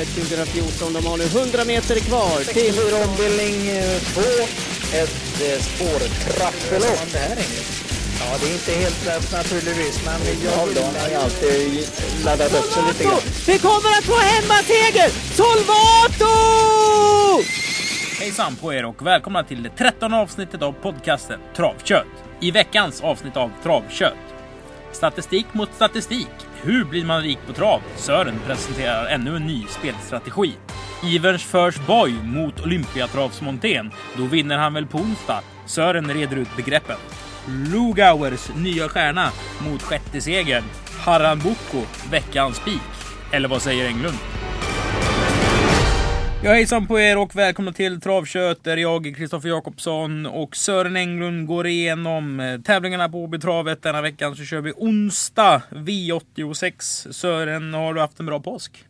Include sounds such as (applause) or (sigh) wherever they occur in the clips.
Elitloppet 2014. De har nu 100 meter kvar till... 64 ombildning 2. Ett eh, spårtrappelopp. Det här är Ja, det är inte helt lätt naturligtvis, men jag har ju alltid laddat upp sig lite grann. Vi kommer att få hemmaseger! Solvato! Hejsan på er och välkomna till det 13 avsnittet av podcasten Travkött. I veckans avsnitt av Travkött. Statistik mot statistik. Hur blir man rik på trav? Sören presenterar ännu en ny spelstrategi. Iverns First Boy mot Olympiatravsmontén. Då vinner han väl på onsdag? Sören reder ut begreppen. Lugauers nya stjärna mot sjätte segern. Haran Boko, veckans spik. Eller vad säger Englund? Ja, hejsan på er och välkomna till Travkött där jag, Kristoffer Jakobsson och Sören Englund går igenom eh, tävlingarna på Åbytravet. Denna veckan så kör vi onsdag V86. Sören, har du haft en bra påsk?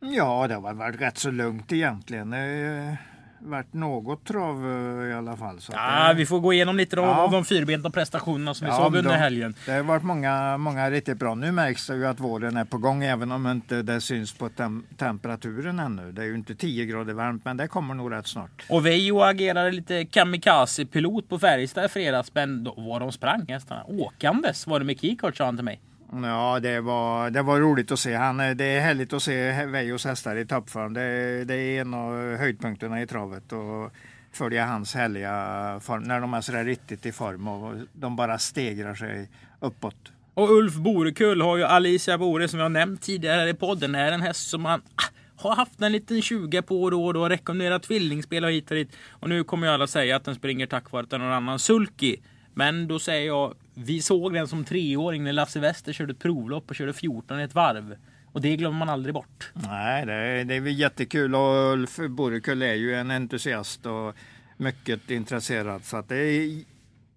Ja, det har varit rätt så lugnt egentligen. Eh, varit något trav eh, i alla fall. Så Ja, det, vi får gå igenom lite av, Ja. av de fyrbenta prestationerna som vi Ja, såg under de- helgen. det har varit många, många riktigt bra. Nu märks det ju att våren är på gång även om inte det syns på tem temperaturen ännu. Det är ju inte 10 grader varmt men det kommer nog rätt snart. Och Veijo agerade lite kamikaze-pilot på Färjestad i fredags, men då var de sprang hästarna. Åkandes var det med Keycard sa han till mig. Ja, det var, det var roligt att se. Han, det är härligt att se Vejos hästar i toppform. Det, det är en av höjdpunkterna i travet. Och följa hans härliga form när de är sådär riktigt i form och de bara stegrar sig uppåt. Och Ulf Borekull har ju Alicia Bore som jag nämnt tidigare i podden är en häst som man ah, har haft en liten 20 på då och då, rekommenderat tvillingspel och hit och dit. Och nu kommer ju alla säga att den springer tack vare att den har en annan sulky. Men då säger jag, vi såg den som treåring när Lasse Wester körde ett provlopp och körde 14 i ett varv. Och det glömmer man aldrig bort. Nej, det är, det är väl jättekul och Ulf Borekull är ju en entusiast och mycket intresserad. Så det, är,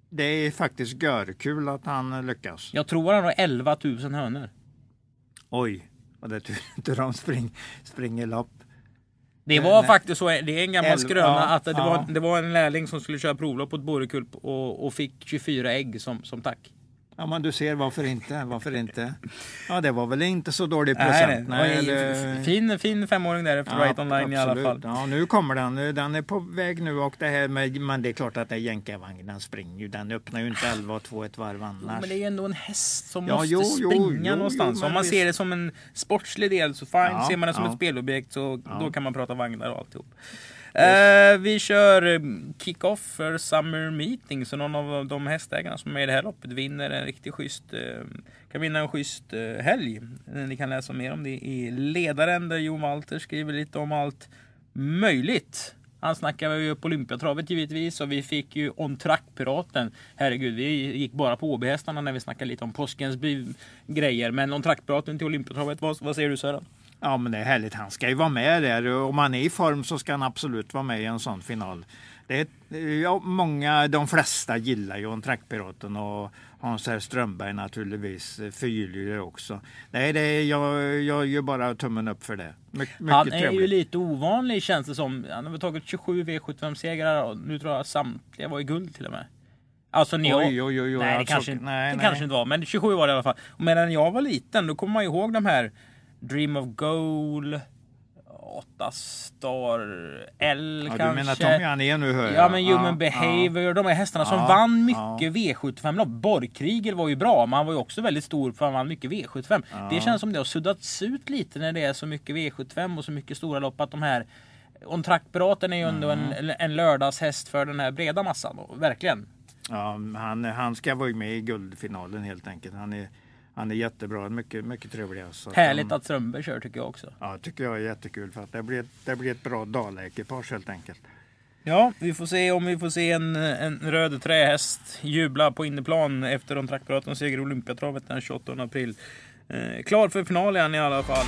det är faktiskt görkul att han lyckas. Jag tror han har 11 000 hönor. Oj, och det är tur inte de spring, springer lopp. Det var nej. faktiskt så, det är en gammal skröna ja, att det, ja. var, det var en lärling som skulle köra provlopp på ett Borekull och, och fick 24 ägg som, som tack. Ja, men du ser varför inte? Varför inte? Ja, det var väl inte så dålig Nej, procent. nej. Nej, det... Fin, fin femåring där efter Ja, Right Online i alla absolut. fall. Ja, nu kommer den. Den är på väg nu och det här med, men det är klart att det är jänkarvagn. Den springer ju. Den öppnar ju inte 11 och 2 ett varv annars. Men det är ju ändå en häst som Ja, måste jo, jo, springa jo, någonstans. jo, Om man visst. ser det som en sportslig del så fine. Ja, ser man det som ja. ett spelobjekt så då kan man prata vagnar och alltihop. Eh, vi kör eh, kick-off för Summer Meeting. Så någon av de hästägarna som är med i det här loppet vinner en riktigt schysst, eh, kan vinna en schysst helg. Ni kan läsa mer om det i ledaren där Jon Walter skriver lite om allt möjligt. Han snackade ju på Olympiatravet givetvis och vi fick ju On Track-piraten. Herregud, vi gick bara på OB-hästarna när vi snackade lite om påskens grejer. Men On Track-piraten till Olympiatravet, vad, vad säger du Sören? Ja, men det är härligt. Han ska ju vara med där. Om han är i form så ska han absolut vara med i en sån final. Det är, ja, många, de flesta gillar ju Trackpiraten och Hans R. Strömberg naturligtvis. Fyrhjuligare också. Nej, det är, jag, jag gör bara tummen upp för det. My, Han är ju lite ovanlig känns det som. Han har tagit 27 V75-segrar och nu tror jag samtliga var i guld till och med. Alltså när jag... Oj, oj, oj, nej, det, alltså, kanske, nej, det nej. kanske inte var, men 27 var det i alla fall. Och medan jag var liten, då kommer man ihåg de här Dream of Goal, 8 Star, L Ja, kanske. du menar Tommy Ané nu hör jag. Ja men Human Ja, Behavior, de här hästarna som Ja, vann ja. mycket V75-lopp. Borgkriegel var ju bra, men han var ju också väldigt stor för han vann mycket V75. Det känns som det har suddats ut lite när det är så mycket V75 och så mycket stora lopp att de här On är ju ändå Mm. en, en lördagshäst för den här breda massan. Verkligen. Ja, han, han ska vara med i guldfinalen helt enkelt. Han är, han är jättebra, mycket, mycket trevlig. Så att Härligt han, att Strömberg kör tycker jag också. Ja, tycker jag är jättekul för att det blir, det blir ett bra dalekipage helt enkelt. Ja, vi får se om vi får se en, en röd trähäst jubla på inneplan efter On Track-piratens seger i Olympiatravet den 28 april. Eh, klar för final är han i alla fall.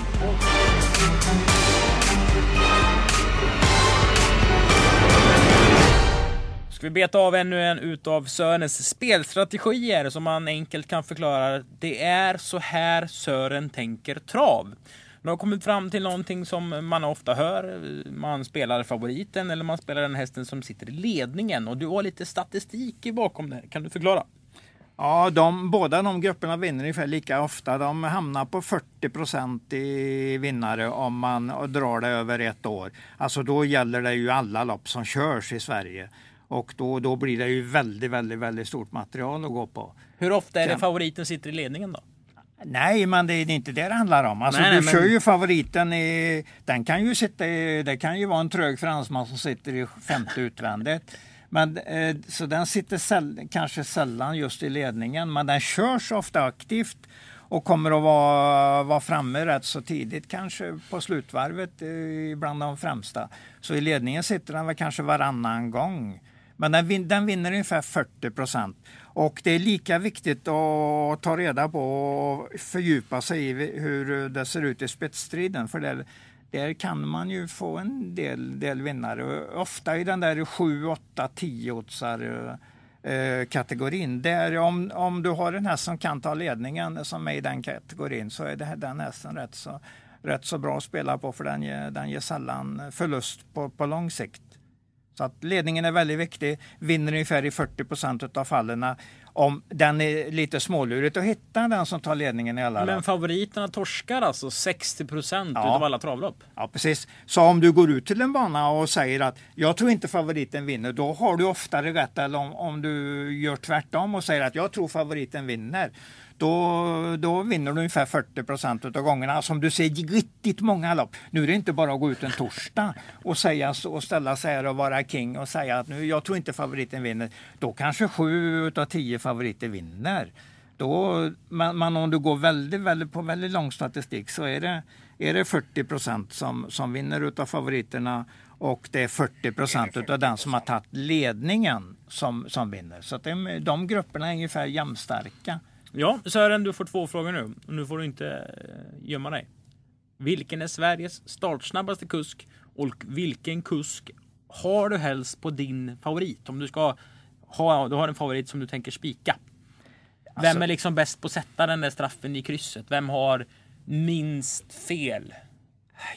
Ska vi beta av ännu en utav Sörens spelstrategier som man enkelt kan förklara. Det är så här Sören tänker trav. Nu har kommit fram till någonting som man ofta hör. Man spelar favoriten eller man spelar den hästen som sitter i ledningen. Och du har lite statistik bakom det. här. Kan du förklara? Ja, de, båda de grupperna vinner ungefär lika ofta. De hamnar på 40 procent i vinnare om man drar det över ett år. Alltså då gäller det ju alla lopp som körs i Sverige. Och då, då blir det ju väldigt, väldigt, väldigt stort material att gå på. Hur ofta är det favoriten sitter i ledningen då? Nej, men det är inte det det handlar om. Alltså, Nej, du nej, kör men- ju favoriten i... Den kan ju sitta i, Det kan ju vara en trög fransman som sitter i femte utvändigt. Men, eh, så den sitter säll, kanske sällan just i ledningen, men den körs ofta aktivt och kommer att vara, vara framme rätt så tidigt, kanske på slutvarvet eh, bland de främsta. Så i ledningen sitter den väl kanske varannan gång. Men den, vin, den vinner ungefär 40 procent. Och det är lika viktigt att ta reda på och fördjupa sig i hur det ser ut i spetsstriden. För där, där kan man ju få en del, del vinnare. Ofta i den där 7, 8, 10 oddsar kategorin. Där om, om du har en häst som kan ta ledningen som är i den kategorin så är det, den hästen rätt så, rätt så bra att spela på för den ger, den ger sällan förlust på, på lång sikt. Så att ledningen är väldigt viktig, vinner ungefär i 40 procent av fallen. Om den är lite smålurigt att hitta den som tar ledningen i alla Men favoriterna torskar alltså 60 procent Ja. utav alla travlopp. Ja, precis. Så om du går ut till en bana och säger att jag tror inte favoriten vinner, då har du oftare rätt. Eller om, om du gör tvärtom och säger att jag tror favoriten vinner, då, då vinner du ungefär 40 procent av gångerna. Alltså om du ser riktigt många lopp. Nu är det inte bara att gå ut en torsdag och, säga, och ställa sig här och vara king och säga att nu, jag tror inte favoriten vinner. Då kanske sju av tio favoriter vinner. Då, men, men om du går väldigt, väldigt, på väldigt lång statistik så är det, är det 40 procent som, som vinner utav favoriterna och det är 40 procent utav den som har tagit ledningen som, som vinner. Så att det, de grupperna är ungefär jämnstarka. Ja, Sören, du får två frågor nu. Nu får du inte eh, gömma dig. Vilken är Sveriges startsnabbaste kusk? Och vilken kusk har du helst på din favorit? Om du ska ha, du har en favorit som du tänker spika. Vem Alltså- är liksom bäst på att sätta den där straffen i krysset? Vem har minst fel?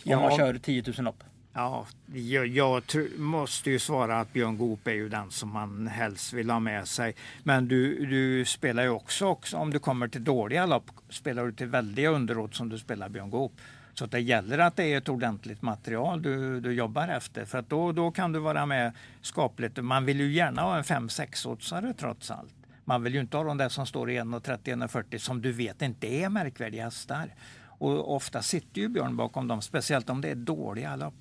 Om Ja. man kör 10 000 lopp. Ja, jag, jag tr- måste ju svara att Björn Goop är ju den som man helst vill ha med sig. Men du, du spelar ju också, också, om du kommer till dåliga lopp, spelar du till väldiga underråd som du spelar Björn Goop. Så att det gäller att det är ett ordentligt material du, du jobbar efter. För att då, då kan du vara med skapligt. Man vill ju gärna ha en 5-6-oddsare trots allt. Man vill ju inte ha de där som står i 1,30-1,40 som du vet inte är märkvärdiga hästar. Och ofta sitter ju Björn bakom dem, speciellt om det är dåliga lopp.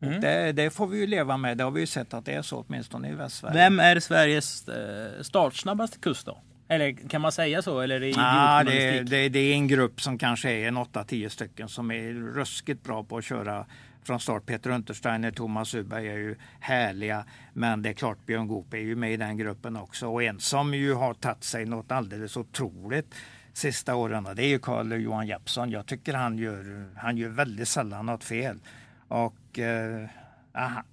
Och det, det får vi ju leva med. Det har vi ju sett att det är så åtminstone i Västsverige. Vem är Sveriges eh, startsnabbaste kust då? Eller kan man säga så? Eller är det Ah, det, det, det är en grupp som kanske är en 8-10 stycken som är ruskigt bra på att köra från start. Peter Untersteiner, Thomas Uberg är ju härliga. Men det är klart Björn Goop är ju med i den gruppen också. Och en som ju har tagit sig något alldeles otroligt sista åren det är ju Carl Johan Jeppsson. Jag tycker han gör, han gör väldigt sällan något fel. Och eh,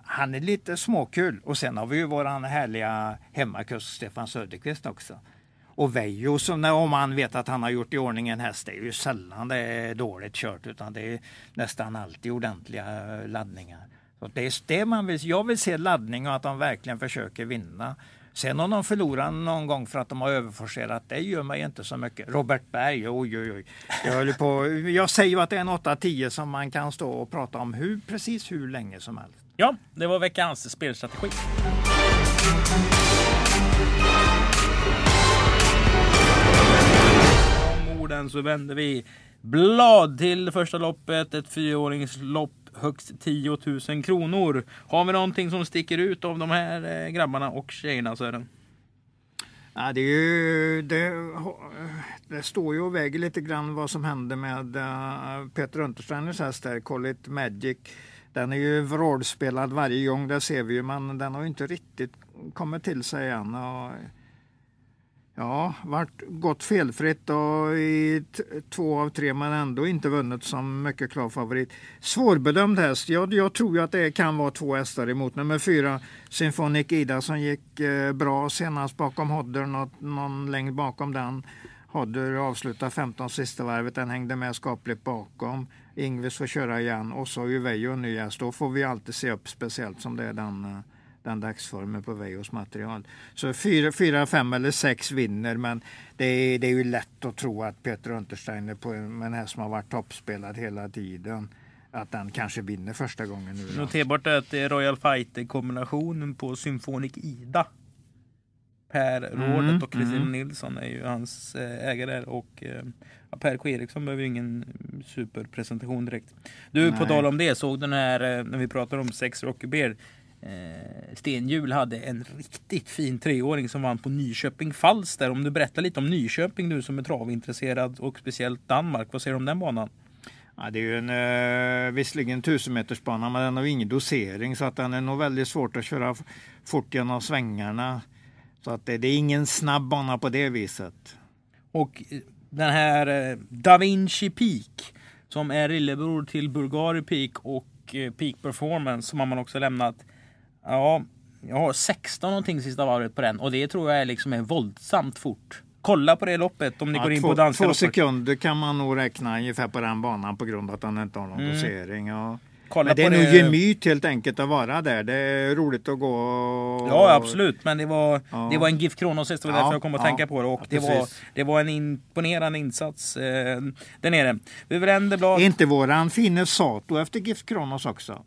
han är lite småkul. Och sen har vi ju våran härliga hemmakust Stefan Söderqvist också. Och Veijo, som när, om man vet att han har gjort i ordning en häst, det är ju sällan det är dåligt kört utan det är nästan alltid ordentliga laddningar. Så det är det man vill, jag vill se laddning och att de verkligen försöker vinna. Sen om de förlorar någon gång för att de har överforcerat, det gör mig inte så mycket. Robert Berg, oj oj oj. Jag, på, jag säger ju att det är en 8-10 som man kan stå och prata om hur, precis hur länge som helst. Ja, det var veckans spelstrategi. Om orden så vänder vi blad till första loppet. Ett fyraåringslopp högst 10 000 kronor. Har vi någonting som sticker ut av de här eh, grabbarna och tjejerna Sören? Ja, det, är ju, det, det står ju och väger lite grann vad som händer med eh, Peter Untersteiners häst där, Collet Magic. Den är ju vrålspelad varje gång, det ser vi ju, men den har ju inte riktigt kommit till sig än. Och, ja, varit gått felfritt och i två av tre men ändå inte vunnit som mycket klar favorit. Svårbedömd häst. Jag, jag tror ju att det kan vara två hästar emot. Nummer fyra, Symphonic Ida som gick eh, bra senast bakom Hodder, något, någon längd bakom den. Hodder avslutade 15 sista varvet, den hängde med skapligt bakom. Ingves får köra igen och så har ju Veijo en ny häst. Då får vi alltid se upp, speciellt som det är den, eh, den dagsformen på Vejos material. Så fyra, fyra, fem eller sex vinner men det är, det är ju lätt att tro att Peter Untersteiner på en häst som har varit toppspelad hela tiden att den kanske vinner första gången nu. Noterbart är att det är Royal Fighter-kombinationen på Symphonic Ida. Per Rådet Mm, och Kristina mm. Nilsson är ju hans eh, ägare och eh, ja, Per K Eriksson behöver ju ingen superpresentation direkt. Du, på Nej. tal om det, såg den här eh, när vi pratar om sex Rocky Bear. Eh, Stenhjul hade en riktigt fin treåring som vann på Nyköping Falster. Om du berättar lite om Nyköping du som är travintresserad och speciellt Danmark. Vad säger du om den banan? Ja, det är ju en eh, visserligen 1000 meters bana men den har ingen dosering så att den är nog väldigt svårt att köra fort genom svängarna. Så att det, det är ingen snabb bana på det viset. Och eh, den här eh, Da Vinci Peak som är lillebror till Bulgari Peak och eh, Peak Performance som har man också lämnat. Ja, jag har 16 någonting sista varvet på den och det tror jag är liksom är våldsamt fort. Kolla på det loppet om ni Ja, går in två, på danska två sekunder kan man nog räkna ungefär på den banan på grund av att den inte har någon Mm. dosering. Ja. Kolla Men det är nog gemyt helt enkelt att vara där. Det är roligt att gå och... Ja absolut, men det var, Ja. det var en GIF Kronos häst, det var Ja, därför jag kom att ja. tänka på det. Och det, var, det var en imponerande insats eh, där nere. Vi vänder blad. Är inte våran fine Sato efter GIF Kronos också?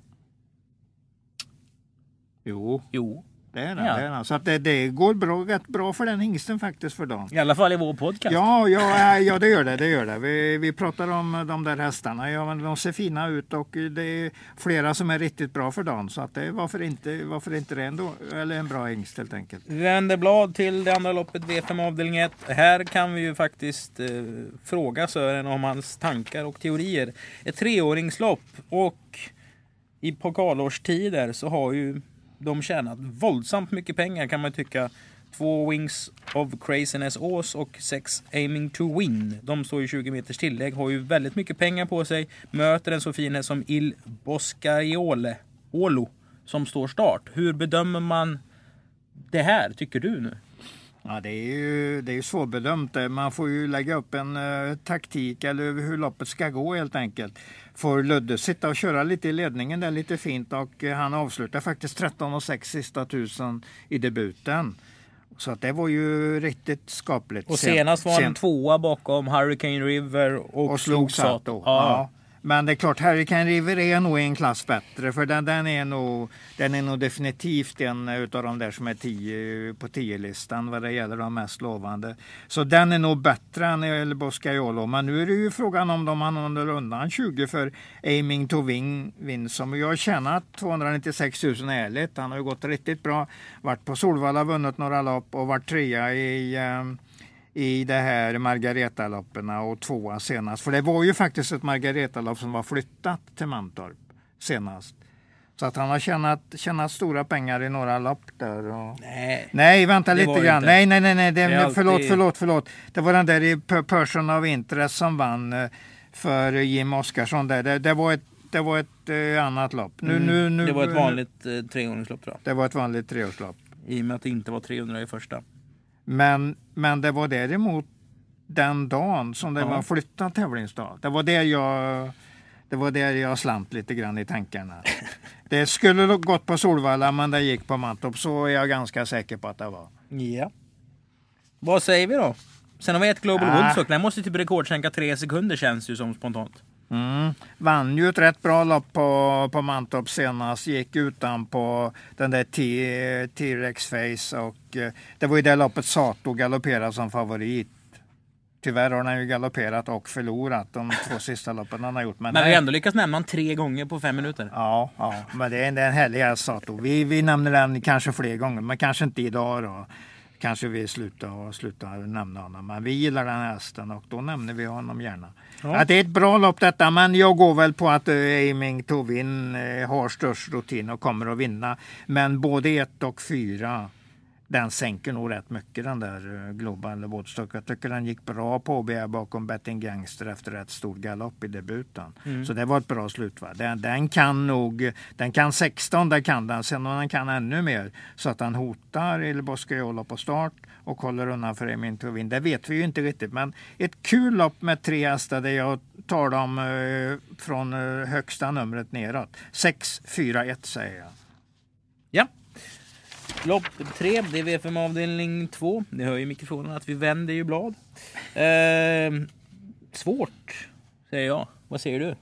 Jo, Jo, det är den. Ja. Det är den. Så att det, det går bra, rätt bra för den hingsten faktiskt för dagen. i alla fall i vår podcast. Ja, ja, ja, det gör det. det, gör det. Vi, vi pratar om de där hästarna. Ja, men de ser fina ut och det är flera som är riktigt bra för dagen. Så att det, varför, inte, varför inte det ändå? Eller en bra hingst helt enkelt. Vänder blad till det andra loppet, V5 avdelning 1. Här kan vi ju faktiskt eh, fråga Sören om hans tankar och teorier. Ett treåringslopp och i pokalårstider så har ju de tjänat våldsamt mycket pengar kan man tycka. Två Wings of Craziness Ås och sex Aiming to Win. De står ju 20 meters tillägg, har ju väldigt mycket pengar på sig. Möter en så fin häst som Il Boscaiole, Olo, som står start. Hur bedömer man det här, tycker du nu? Ja, det är ju det är svårbedömt. Man får ju lägga upp en eh, taktik eller hur loppet ska gå helt enkelt. Får Ludde sitta och köra lite i ledningen där lite fint och eh, han avslutar faktiskt 13 och 6 sista tusen i debuten. Så att det var ju riktigt skapligt. Och Sen- senast var han sen- tvåa bakom Hurricane River och, och slog Sato. Ja. Men det är klart, Hurricane River är nog en klass bättre för den, den, är, nog, den är nog definitivt en utav de där som är tio, på 10-listan vad det gäller de mest lovande. Så den är nog bättre än El Boscaiolo. Men nu är det ju frågan om de han håller undan 20 för Aiming to Win, win som jag har tjänat 296 000 ärligt. Han har ju gått riktigt bra. Varit på Solvalla, vunnit några lopp och varit trea i ehm, i det här Margaretaloppen och tvåa senast. För det var ju faktiskt ett Margaretalopp som var flyttat till Mantorp senast. Så att han har tjänat, tjänat stora pengar i några lopp där. Och... Nej. Nej, vänta lite grann. inte. Nej, nej, nej, nej. Det, Det är förlåt, alltid- förlåt, förlåt. Det var den där i Per- Person of Interest som vann eh, för Jim Oscarsson. Där. Det, det var ett, det var ett eh, annat lopp. Nu, Mm. nu, nu, det var ett vanligt eh, treåringslopp tror Det var ett vanligt treårslopp. I och med att det inte var 300 i första. Men, men det var däremot den dagen som det Ja. var flyttad tävlingsdag. Det var där jag det var där jag slant lite grann i tankarna. (laughs) Det skulle gått på Solvalla men det gick på Mantorp. Så är jag ganska säker på att det var. Ja. Vad säger vi då? Sen har vi ett Global Ah. Woodstock. Den måste typ rekordsänka tre sekunder känns det ju som spontant. Mm. Vann ju ett rätt bra lopp på, på Mantorp senast. Gick utan på den där T-Rex Face. Och, eh, det var ju det loppet Sato galopperade som favorit. Tyvärr har han ju galopperat och förlorat de två (laughs) sista loppen han har gjort. Men vi har ändå lyckats nämna honom tre gånger på fem minuter. Ja, ja, men det är en, härlig häst Sato. Vi, vi nämner den kanske fler gånger, men kanske inte idag då. Kanske vi slutar, slutar nämna honom. Men vi gillar den hästen och då nämner vi honom gärna. Ja. ja. det är ett bra lopp detta, men jag går väl på att eh, Aiming Tovin eh, har störst rutin och kommer att vinna. Men både ett och fyra den sänker nog rätt mycket den där eh, Global Woodstock. Jag tycker den gick bra på OBR bakom Betting Gangster efter ett stor galopp i debuten. Så det var ett bra slut. Va? Den, den kan nog, den kan 16, det kan den. Sen om den kan ännu mer så att den hotar Il Boscaiolo på start och håller undan för Emin Tovin. Det vet vi ju inte riktigt. Men ett kul lopp med tre hästar där jag tar dem eh, från eh, högsta numret neråt. 6, 4, 1 säger jag. Ja. Lopp 3, det är V5 avdelning 2. Ni hör ju mikrofonen att vi vänder ju blad. Eh, svårt, säger jag. Vad säger du?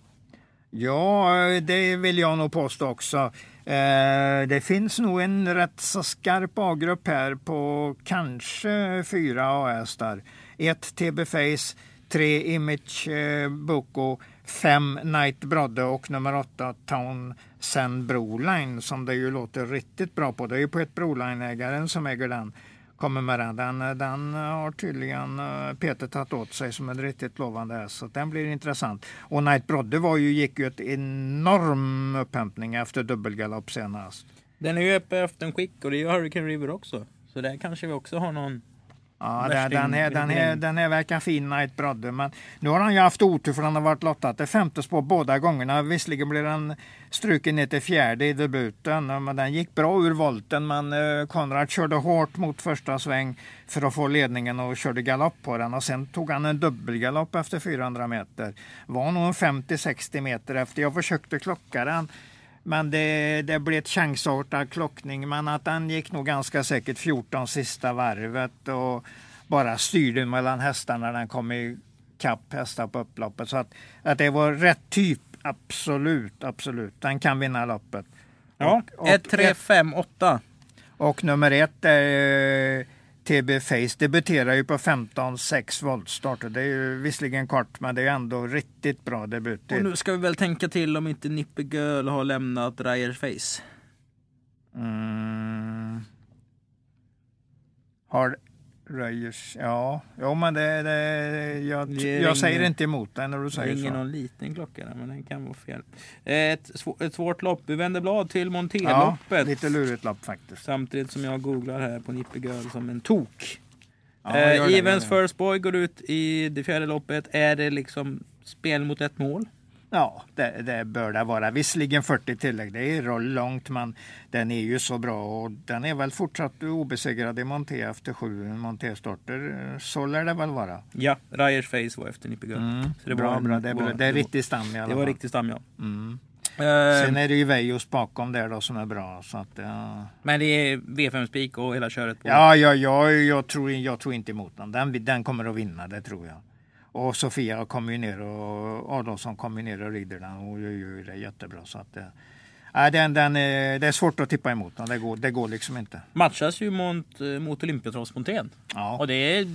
Ja, eh, det vill jag nog påstå också. Eh, det finns nog en rätt så skarp A-grupp här på kanske fyra A-hästar. Ett TB Face, tre Image eh, Boko, fem Night Brodde och nummer åtta Town Sen Broline som det ju låter riktigt bra på. Det är ju på ett Broline-ägaren som äger den. Kommer med den. Den, den har tydligen eh, Peter tagit åt sig som en riktigt lovande häst. Så den blir intressant. Och Night Brodde var ju, gick ju ett enorm upphämtning efter dubbelgalopp senast. Den är ju uppe efter en skick och det är ju Hurricane River också. Så där kanske vi också har någon Ja, den, den, här, den, här, den här verkar fin, Night Brother. Men nu har han ju haft otur för han har varit lottad till femte spår båda gångerna. Visserligen blev den struken ner till fjärde i debuten. Men den gick bra ur volten. Men eh, Konrad körde hårt mot första sväng för att få ledningen och körde galopp på den. Och sen tog han en dubbelgalopp efter 400 meter. Var nog en 50-60 meter efter. Jag försökte klocka den. Men det, det blev ett chansartad klockning. Men att den gick nog ganska säkert 14 sista varvet och bara styrde mellan hästarna när den kom i kapp hästar på upploppet. Så att, att det var rätt typ, absolut, absolut. Den kan vinna loppet. Ja, Och- och 1, 3, ett- 5, 8. Och nummer ett är TB Face. Debuterar ju på 15-6 voltstart. Det är ju visserligen kort men det är ändå riktigt bra debut. Och nu ska vi väl tänka till om inte Nippe Girl har lämnat Ryers Face. Mm. Har Röjers, ja, jo men det, det jag, Det jag ringer- säger inte emot dig när du Det säger ringer så. någon liten klocka där, men den kan vara fel. Ett, svå- ett svårt lopp. Vi vänder blad till Ja, Monteloppet. lite lurigt lopp faktiskt. Samtidigt som jag googlar här på Nippe Girl som en tok. Ja, eh, det, Evens det. First Boy går ut i det fjärde loppet. Är det liksom spel mot ett mål? Ja, det, det bör det vara. Visserligen 40 tillägg, det är långt men den är ju så bra och den är väl fortsatt obesegrad i Monté efter sju Monté-starter. Så lär det väl vara. Ja, Ryers Face var efter Nippe. Så det bra, var en- bra. Det var- det är riktig stam i alla Det var fall. riktigt stam ja. Mm. Eh, Sen är det ju Vejos bakom där då som är bra. Så att, ja. Men det är V5 spik och hela köret på. Ja, ja, ja jag, tror, jag tror inte emot den. den. Den kommer att vinna, det tror jag. Och Sofia kommer ju ner och Adolfsson kommer ju ner och rider den och gör ju det jättebra. Så att, eh, nej, den, den, är- det är svårt att tippa emot den. Det går, det går liksom inte. Matchas ju mot, eh, mot Olympiatross Montén. Ja, Och det är...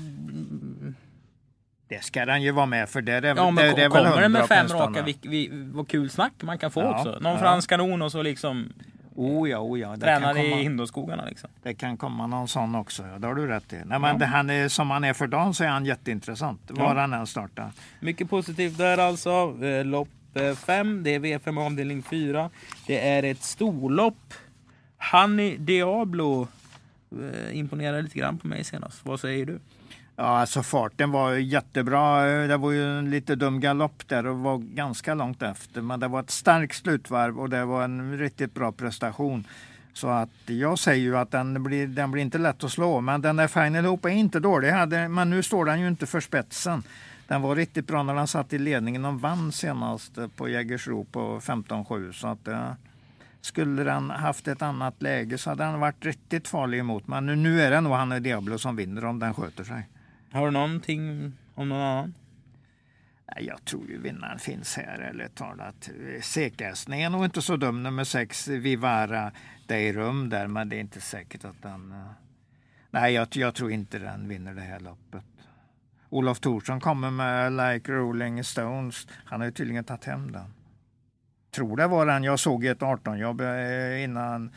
det ska den ju vara med för det är, Ja men det, det är väl kommer den med fem raka, vi, vi, vad kul snack man kan få Ja, också. Någon ja. fransk kanon och så liksom Oh ja, oh ja. Kan, i komma, Hindåskogarna liksom. det kan komma någon sån också. Ja, det har du rätt i. Nej, men det, han är, som han är för dagen så är han jätteintressant. Var Ja. han än startar. Mycket positivt där alltså. Eh, Lopp 5, det är V5 avdelning 4. Det är ett storlopp. Honey Diablo eh, imponerar lite grann på mig senast. Vad säger du? Ja, alltså farten var jättebra. Det var ju en lite dum galopp där och var ganska långt efter. Men det var ett starkt slutvarv och det var en riktigt bra prestation. Så att jag säger ju att den blir, den blir inte lätt att slå. Men den där Final Hope är inte dålig. Men nu står den ju inte för spetsen. Den var riktigt bra när den satt i ledningen. De vann senast på Jägersro på 15-7. Så att, eh, skulle den haft ett annat läge så hade den varit riktigt farlig emot. Men nu, nu är det nog han Diablo som vinner om den sköter sig. Har du någonting om någon annan? Jag tror ju vinnaren finns här, eller talat. Sekhästen är nog inte så dum, nummer sex, Vivara Deirum där, men det är inte säkert att den... Eh, Nej, jag, jag tror inte den vinner det här loppet. Olof Thorsson kommer med Like Rolling Stones. Han har ju tydligen tagit hem den. Tror det var den jag såg i ett 18-jobb eh, innan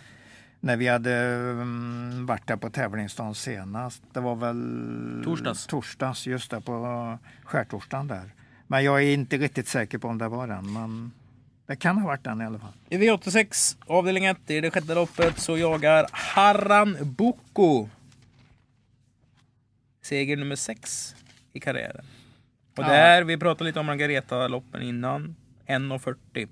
när vi hade mm, varit där på tävlingsdagen senast. Det var väl Torsdags. torsdags just där på skärtorsdagen där. Men jag är inte riktigt säker på om det var den. Men det kan ha varit den i alla fall. I V86 avdelning 1 i det sjätte loppet så jagar Harran Boko. Seger nummer 6 i karriären. Och Ja. där, vi pratade lite om Margareta-loppen innan. 1.40.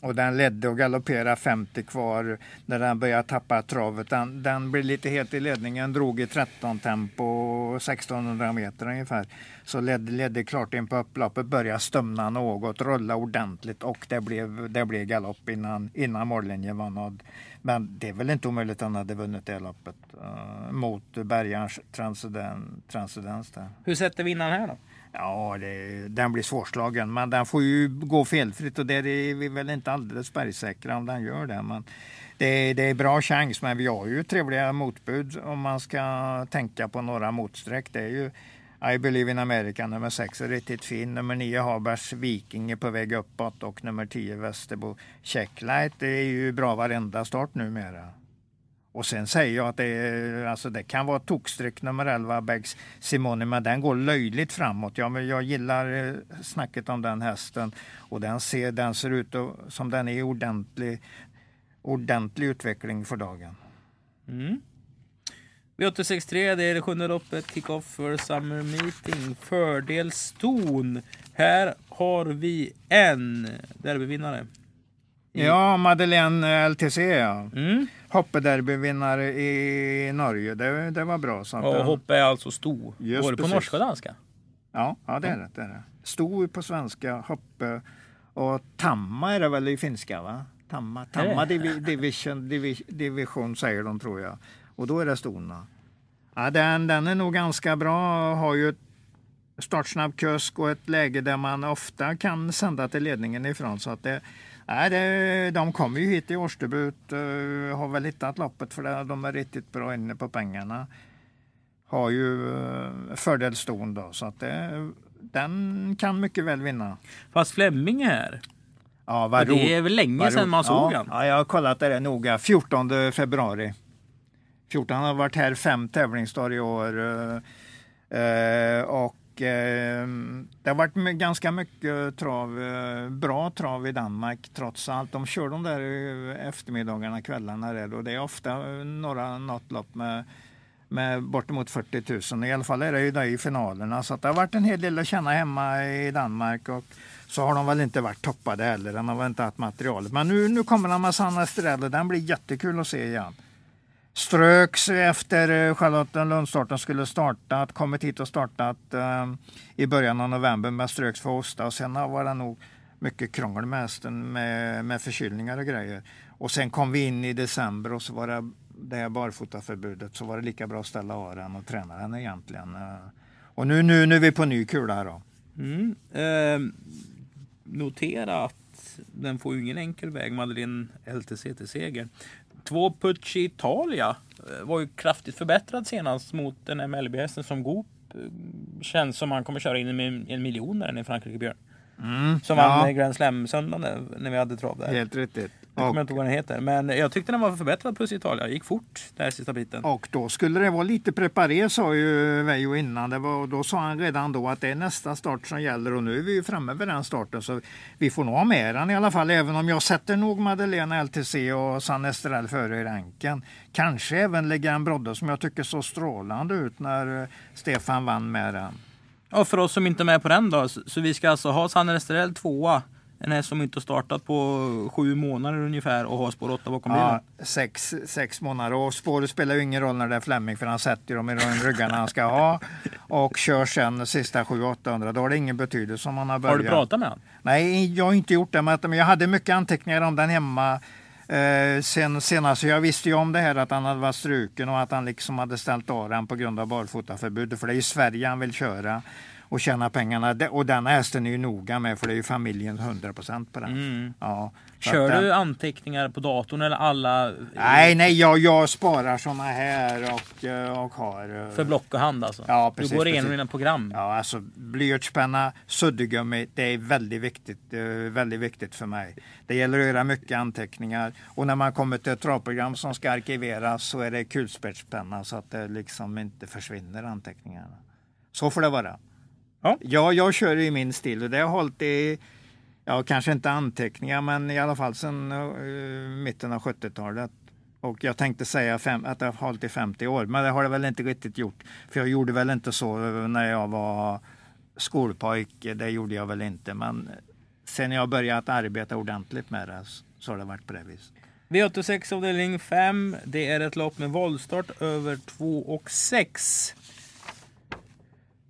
Och den ledde och galopperade 50 kvar när den började tappa travet. Den, den blev lite het i ledningen, drog i 13 tempo 1600 meter ungefär. Så ledde, ledde klart in på upploppet, började stumna något, rulla ordentligt och det blev, det blev galopp innan, innan mållinjen var nådd. Men det är väl inte omöjligt att han hade vunnit det loppet uh, mot Bergarns transcendens, transcendens där. Hur sätter vinnaren här då? Ja, det, den blir svårslagen, men den får ju gå felfritt och där är vi väl inte alldeles bergsäkra om den gör det. Men det, det är bra chans, men vi har ju trevliga motbud om man ska tänka på några motsträck. Det är ju I Believe in America nummer 6 är riktigt fin. Nummer 9 Habers Viking är på väg uppåt och nummer 10 Västerbo Checklight. Det är ju bra varenda start numera. Och sen säger jag att det, är, alltså det kan vara tokstreck nummer 11, Bags Simone, men den går löjligt framåt. Ja, men jag gillar eh, snacket om den hästen och den ser, den ser ut som den är i ordentlig, ordentlig utveckling för dagen. Mm. V863, det är det sjunde loppet, kick-off för Summer Meeting. Fördel Ston. Här har vi en derbyvinnare. Ja, Madeleine LTC ja. Mm. Hoppederbyvinnare i Norge. Det, det var bra. Så att Och hoppe är alltså sto. Just Både på precis. norska och danska. Ja, ja det är det. det, är det. Stor på svenska, hoppe och tamma är det väl i finska va? Tamma, tamma det? divi, division, divi, division säger de tror jag. Och då är det stona. Ja, den, den är nog ganska bra. Har ju ett startsnabb kusk och ett läge där man ofta kan sända till ledningen ifrån. Så att det, nej, det, de kommer ju hit i årsdebut. eh, har väl hittat loppet för det. De är riktigt bra inne på pengarna. Har ju uh, fördelston då. Så att det, den kan mycket väl vinna. Fast Flemming är här. Ja, ro- det är väl länge vad sedan man såg ja, han. Ja, jag har kollat det noga. 14 februari. 14 han har varit här fem tävlingsdagar i år. eh, eh, och eh, det har varit ganska mycket trav, eh, bra trav i Danmark trots allt. De kör de där eh, eftermiddagarna, kvällarna där och det är ofta eh, några, något lopp med med bortemot 40 000. I alla fall är det ju det i finalerna. Så att det har varit en hel del att känna hemma i Danmark. Och så har de väl inte varit toppade heller. De har väl inte haft materialet. Men nu, nu kommer de med Sanna Estrella. Den blir jättekul att se igen. Ströks efter eh, Charlotten Charlottenlundstarten skulle startat. Kommit hit och startat eh, i början av november men ströks för hosta. Och sen var det nog mycket krångel med hästen med, med förkylningar och grejer. Och sen kom vi in i december och så var det det här barfotaförbudet så var det lika bra att ställa av den och träna den egentligen. Eh. Och nu, nu, nu är vi på ny kula då. Mm. Eh, notera att den får ju ingen enkel väg, Madeleine LTC till seger. Två Pucci Italia eh, var ju kraftigt förbättrad senast mot den MLB-hästen som Goop eh, känns som han kommer köra in en miljon med den i Frankrike, Björn. Som vann ja, ja. Grand Slam-söndagen när vi hade trav där. helt riktigt. Jag kommer Och, inte ihåg vad den heter. Men jag tyckte den var förbättrad Pucci Italia. Gick fort den här sista biten. och då skulle det vara lite preparé sa ju Veijo innan. Det var, och då sa han redan då att det är nästa start som gäller och nu är vi ju framme vid den starten. Så vi får nog ha med den i alla fall. Även om jag sätter nog Madeleine LTC och San Estrell före i ranken. Kanske även Legan Brodde som jag tycker så strålande ut när eh, Stefan vann med den. Ja, för oss som inte är med på den då. Så, vi ska alltså ha Sanne Estrell tvåa. En häst som inte har startat på sju månader ungefär och har spår 8 bakom bilen. Ja, sex, sex månader och spåret spelar ju ingen roll när det är Fleming för han sätter ju dem i de ryggarna han ska ha och kör sen sista 700-800. Då har det ingen betydelse om han har börjat. Har du pratat med honom? Nej, jag har inte gjort det, men jag hade mycket anteckningar om den hemma. Eh, sen, senast, så jag visste ju om det här att han hade varit struken och att han liksom hade ställt av den på grund av barfotaförbudet. För det är ju Sverige han vill köra och tjäna pengarna. Och denna hästen är ju noga med för det är ju familjen 100% på den. Mm. Ja, Kör den- du anteckningar på datorn eller alla Nej, nej, jag, jag sparar såna här och, eh, och har... eh, för block och hand alltså? Ja, precis, du går igenom dina program? Ja, alltså blyertspenna, suddgummi, det är väldigt viktigt, eh, väldigt viktigt för mig. Det gäller att göra mycket anteckningar och när man kommer till ett travprogram som ska arkiveras så är det kulspetspenna så att det liksom inte försvinner anteckningarna. Så får det vara. Ja. Ja, jag kör i min stil och det har hållit i, ja kanske inte anteckningar men i alla fall sedan eh, mitten av 70-talet. Och jag tänkte säga fem, att jag har hållit i 50 år, men det har det väl inte riktigt gjort. För jag gjorde väl inte så när jag var skolpojke, det gjorde jag väl inte. Men sen jag börjat arbeta ordentligt med det så har det varit på det viset. V86 avdelning 5. Det är ett lopp med voltstart över 2 och 6.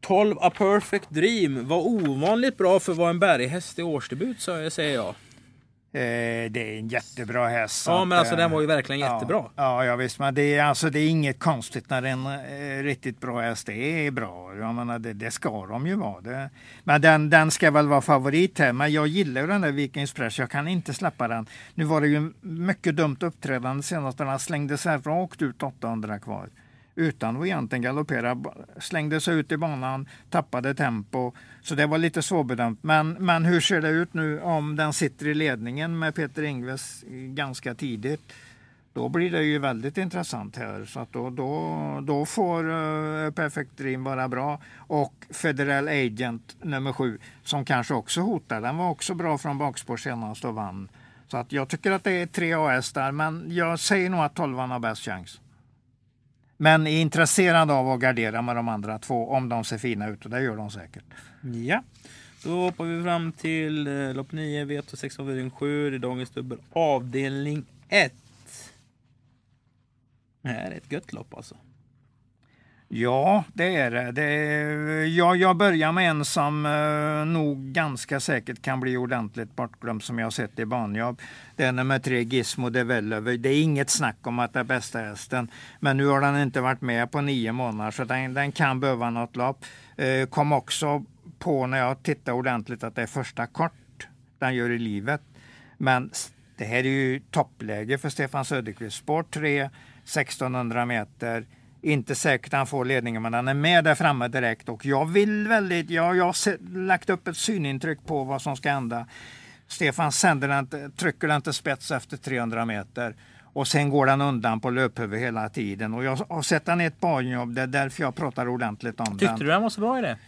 12 A Perfect Dream var ovanligt bra för att vara en berghäst i årsdebut säger jag. Eh, det är en jättebra häst. Ja, men alltså den var ju verkligen ja, jättebra. Ja, ja visst, men det är, alltså, det är inget konstigt när en eh, riktigt bra häst är bra. Jag menar, det, det ska de ju vara. Det. Men den, den ska väl vara favorit här. Men jag gillar ju den där Vikings Press. Jag kan inte släppa den. Nu var det ju mycket dumt uppträdande senast. Den slängde sig rakt ut 800 kvar utan att egentligen galoppera. Slängde sig ut i banan, tappade tempo. Så det var lite svårbedömt. Men, men hur ser det ut nu om den sitter i ledningen med Peter Ingves ganska tidigt? Då blir det ju väldigt intressant här. Så att då, då, då får eh, uh, Perfect Dream vara bra. Och Federal Agent nummer sju som kanske också hotar. Den var också bra från bakspår senast och vann. Så att jag tycker att det är tre AS där, men jag säger nog att tolvan har bäst chans. Men är intresserad av att gardera med de andra två om de ser fina ut och det gör de säkert. Ja, då hoppar vi fram till eh, lopp 9, V86 avdelning 7. Det är dagens dubbel avdelning 1. Det här är ett gött lopp alltså. Ja, det är det. det är, ja, jag börjar med en som eh, nog ganska säkert kan bli ordentligt bortglömd som jag sett i banjobb. Det är nummer tre Gizmo Develover. Det är inget snack om att det är bästa hästen. Men nu har den inte varit med på nio månader så den, den kan behöva något lopp. Eh, kom också på när jag tittade ordentligt att det är första kort den gör i livet. Men det här är ju toppläge för Stefan Söderqvist. spår 3, 1600 meter inte säkert han får ledningen, men han är med där framme direkt. Och jag vill väldigt, ja, jag har lagt upp ett synintryck på vad som ska hända. Stefan sänder den, trycker den till spets efter 300 meter. Och sen går den undan på löphuvud hela tiden. Och jag har sett den i ett banjobb, det är därför jag pratar ordentligt om Tyckte den. Tyckte du den var så bra i det?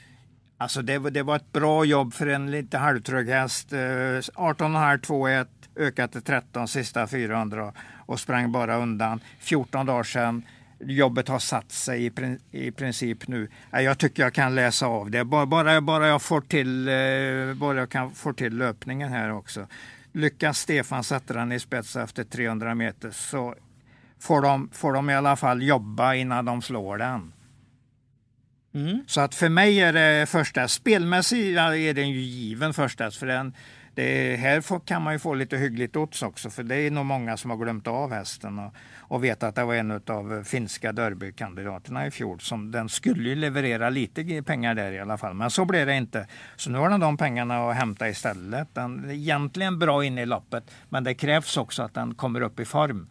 Alltså det, det var ett bra jobb för en lite halvtrög häst. 18,5 2-1, ökat till 13 sista 400 och sprang bara undan. 14 dagar sedan jobbet har satt sig i, i princip nu. Jag tycker jag kan läsa av det. Bara, bara, bara jag får till, eh, bara jag kan få till löpningen här också. Lyckas Stefan sätta den i spets efter 300 meter så får de, får de i alla fall jobba innan de slår den. Mm. Så att för mig är det första, spelmässigt är den ju given första, för den, det, här får, kan man ju få lite hyggligt odds också, för det är nog många som har glömt av hästen och, och vet att det var en av finska derbykandidaterna i fjol. Som, den skulle ju leverera lite pengar där i alla fall, men så blev det inte. Så nu har den de pengarna att hämta istället. Den är egentligen bra inne i loppet, men det krävs också att den kommer upp i form.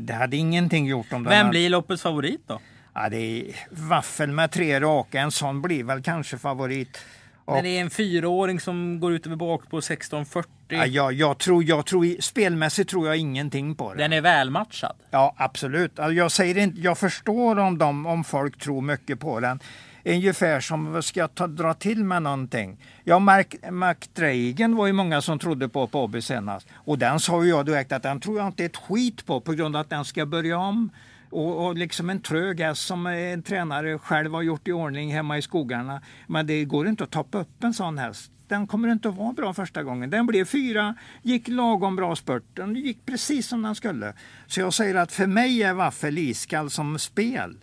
Det hade ingenting gjort om den... Vem blir loppets favorit då? Ja, det är vaffel med tre raka. En sån blir väl kanske favorit. När det är en fyraåring som går ut över bak på 1640. Ja, jag, jag, tror, jag tror, spelmässigt tror jag ingenting på det. Den är välmatchad. Ja, absolut. Jag, säger inte, jag förstår om, de, om folk tror mycket på den. Ungefär som ska jag ta, dra till med någonting. Ja, Mark, Mark Dragan var ju många som trodde på på Åby senast. Och den sa ju jag direkt att den tror jag inte ett skit på på grund av att den ska börja om. Och, och liksom en trög häst som eh, en tränare själv har gjort i ordning hemma i skogarna. Men det går inte att toppa upp en sån häst. Den kommer inte att vara bra första gången. Den blev fyra, gick lagom bra spurt. Den gick precis som den skulle. Så jag säger att för mig är Waffel iskall som spel.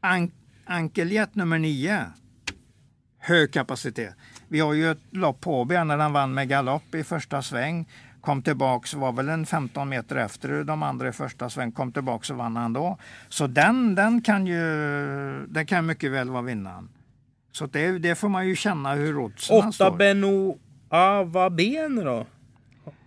An Ankeljet nummer nio. Hög kapacitet. Vi har ju ett lopp på när den vann med galopp i första sväng kom tillbaks, var väl en 15 meter efter de andra i första sväng, kom tillbaks och vann han då. Så den, den kan ju den kan mycket väl vara vinnaren. Så det, det får man ju känna hur oddsen står. Åtta Benno Avaben då?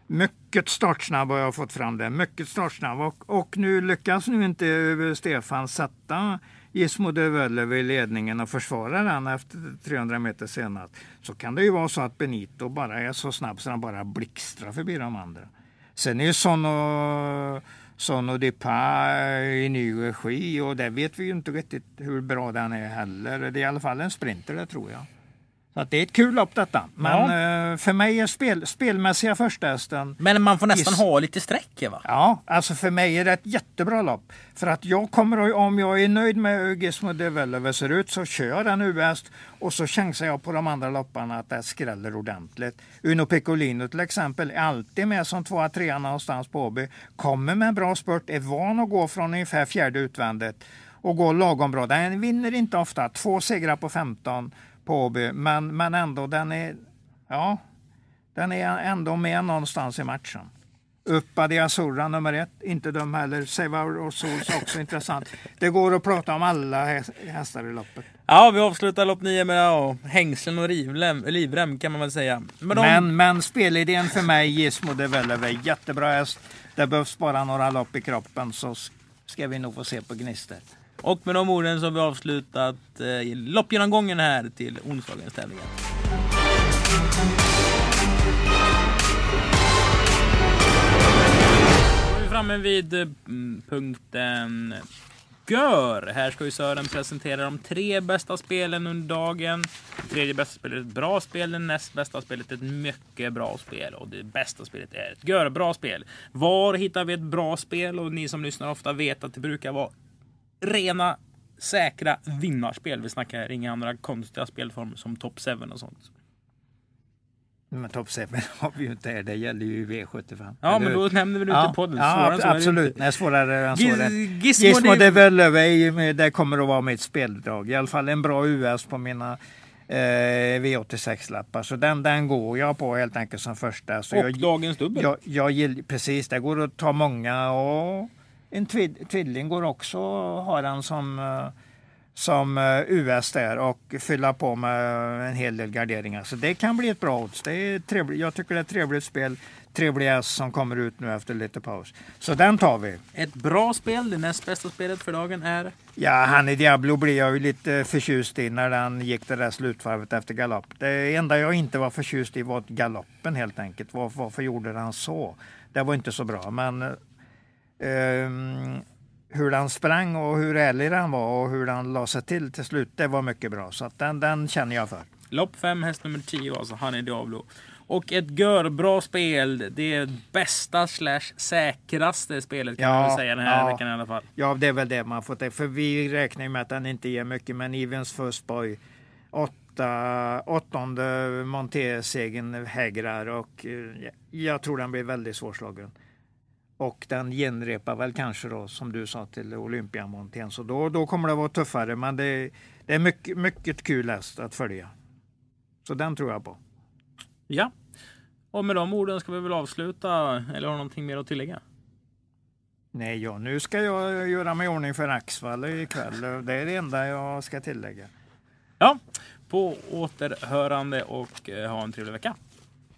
Mycket startsnabb har jag fått fram det. Mycket startsnabb. Och, och nu lyckas nu inte Stefan sätta Gizmo de Völle vid ledningen och försvarar den efter 300 meter senast så kan det ju vara så att Benito bara är så snabb så han bara blixtrar förbi de andra. Sen är ju Sono, Sono Depa i ny regi och där vet vi ju inte riktigt hur bra den är heller. Det är i alla fall en sprinter det tror jag. Så att det är ett kul lopp detta. Men eh, för mig är spel, spelmässiga första hästen Men man får nästan Yes. ha lite streck va? Ja, alltså för mig är det ett jättebra lopp. För att jag kommer att, om jag är nöjd med hur Gizmo Developer ser ut så kör jag den US och så chansar jag på de andra lopparna att det skräller ordentligt. Uno Piccolino till exempel är alltid med som tvåa, trea någonstans på Åby. Kommer med en bra spurt, är van att gå från ungefär fjärde utvändigt och går lagom bra. Den vinner inte ofta, två segrar på 15 på Åby, men, men ändå den är, ja, den är ändå med någonstans i matchen. Uppa di Azurra nummer ett, inte dum heller. Sevar och Sols också intressant. Det går att prata om alla häs- hästar i loppet. Ja, vi avslutar lopp 9 med ja, hängslen och livrem, livrem kan man väl säga. Men, de, Men, men spelidén för mig, Gizmo Developer, jättebra häst. Det behövs bara några lopp i kroppen så ska vi nog få se på gnistor. Och med de orden så har vi avslutat eh, loppgenomgången här till onsdagens tävlingar. Då är vi framme vid eh, mm, punkten Gör. Här ska ju Sören presentera de tre bästa spelen under dagen. Det tredje bästa spelet är ett bra spel, det näst bästa spelet är ett mycket bra spel och det bästa spelet är ett görbra spel. Var hittar vi ett bra spel? Och ni som lyssnar ofta vet att det brukar vara rena säkra vinnarspel. Vi snackar inga andra konstiga spelformer som Top 7 och sånt. Men Top 7 (laughs) har vi ju inte här, det gäller ju V75. Ja, men då nämner vi det ja, i podden. Ja, Svårare det absolut. Nej, svårare än så. Gizmo, Gizmo det- kommer att vara mitt speldrag. I alla fall en bra US på mina eh, V86-lappar. Så den, den går jag på helt enkelt som första. Så Och jag, dagens dubbel. jag, jag precis, det går att ta många och en tvid, tvilling går också att ha den som, eh, som eh, US där och fylla på med en hel del garderingar. Så det kan bli ett bra odds. Det är trevligt. Jag tycker det är ett trevligt spel. Trevlig häst som kommer ut nu efter lite paus. Så den tar vi. Ett bra spel. Det näst bästa spelet för dagen är... Ja, han i Diablo blir jag ju lite förtjust i när den gick det där slutvarvet efter galopp. Det enda jag inte var förtjust i var galoppen helt enkelt. Var, varför gjorde han så? Det var inte så bra, men ehm, hur den sprang och hur ärlig den var och hur den la sig till till slut, det var mycket bra. Så att den, den känner jag för. Lopp 5, häst nummer 10, alltså han är Diablo. Och ett görbra spel. Det är bästa slash säkraste spelet kan Ja, man väl säga den här ja. veckan i alla fall. Ja, det är väl det man får För vi räknar ju med att den inte ger mycket, men Evens First Boy åtta, åttonde Monté-segern hägrar och eh, jag tror den blir väldigt svårslagen. Och den genrepar väl kanske då, som du sa, till Olympiamontén. Så då, då kommer det vara tuffare, men det, det är mycket, mycket kul häst att följa. Så den tror jag på. Ja. Och med de orden ska vi väl avsluta. Eller har du någonting mer att tillägga? Nej, ja, nu ska jag göra mig i ordning för Axvall ikväll. Det är det enda jag ska tillägga. Ja. På återhörande och eh, ha en trevlig vecka.